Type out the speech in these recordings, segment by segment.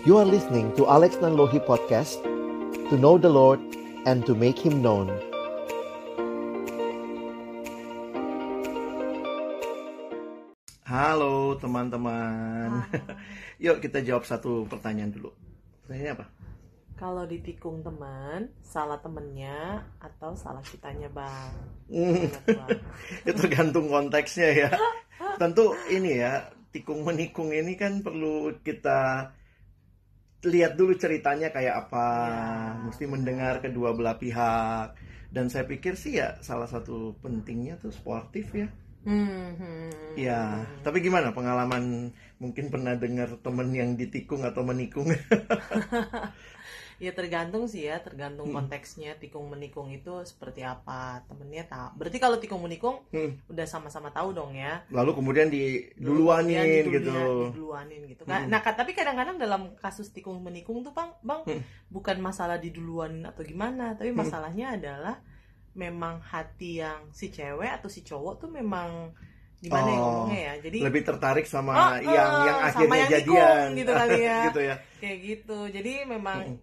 You are listening to Alex Nanlohi Podcast To know the Lord and to make Him known Halo teman-teman Yuk kita jawab satu pertanyaan dulu Pertanyaannya apa? Kalau ditikung teman, salah temennya atau salah kitanya bang? Hmm. Itu tergantung konteksnya ya. Tentu ini ya, tikung menikung ini kan perlu kita lihat dulu ceritanya kayak apa, Ya. mesti mendengar kedua belah pihak. Dan saya pikir sih ya salah satu pentingnya tuh sportif ya. Hmm, hmm. Ya, tapi gimana pengalaman mungkin pernah dengar temen yang ditikung atau menikung? Ya tergantung sih ya, tergantung Hmm. konteksnya tikung menikung itu seperti apa temennya tahu. Berarti kalau tikung menikung Hmm. udah sama-sama tahu dong ya. Lalu kemudian diduluanin Ya, diduluan- gitu. Diduluanin gitu. Hmm. Nah, tapi kadang-kadang dalam kasus tikung menikung tuh bang, bang Hmm. bukan masalah diduluan atau gimana, tapi Hmm. masalahnya adalah memang hati yang si cewek atau si cowok tuh memang gimana ya Oh, ngomongnya ya. Jadi lebih tertarik sama Oh, yang eh, yang sama akhirnya yang jadian nikung gitu kali ya. gitu ya kayak gitu jadi memang Mm.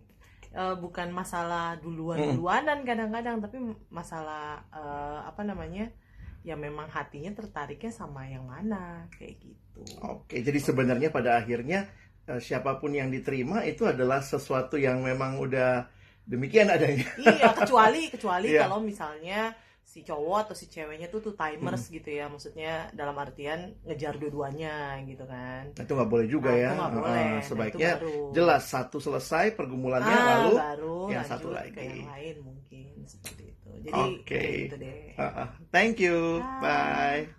eh, bukan masalah duluan Mm. duluanan kadang-kadang tapi masalah eh, apa namanya ya memang hatinya tertariknya sama yang mana kayak gitu oke jadi sebenarnya pada akhirnya eh, siapa pun yang diterima itu adalah sesuatu yang memang udah demikian adanya iya kecuali kecuali Iya. kalau misalnya si cowok atau si ceweknya tuh tuh timers gitu ya maksudnya dalam artian ngejar dua-duanya gitu kan Nah, itu nggak boleh juga Nah, ya Eh, boleh. Nah, itu sebaiknya baru. jelas satu selesai pergumulannya Ah, lalu baru yang satu ke lagi. yang lain mungkin seperti itu jadi Oke. kayak gitu deh Ah, ah. thank you Bye. bye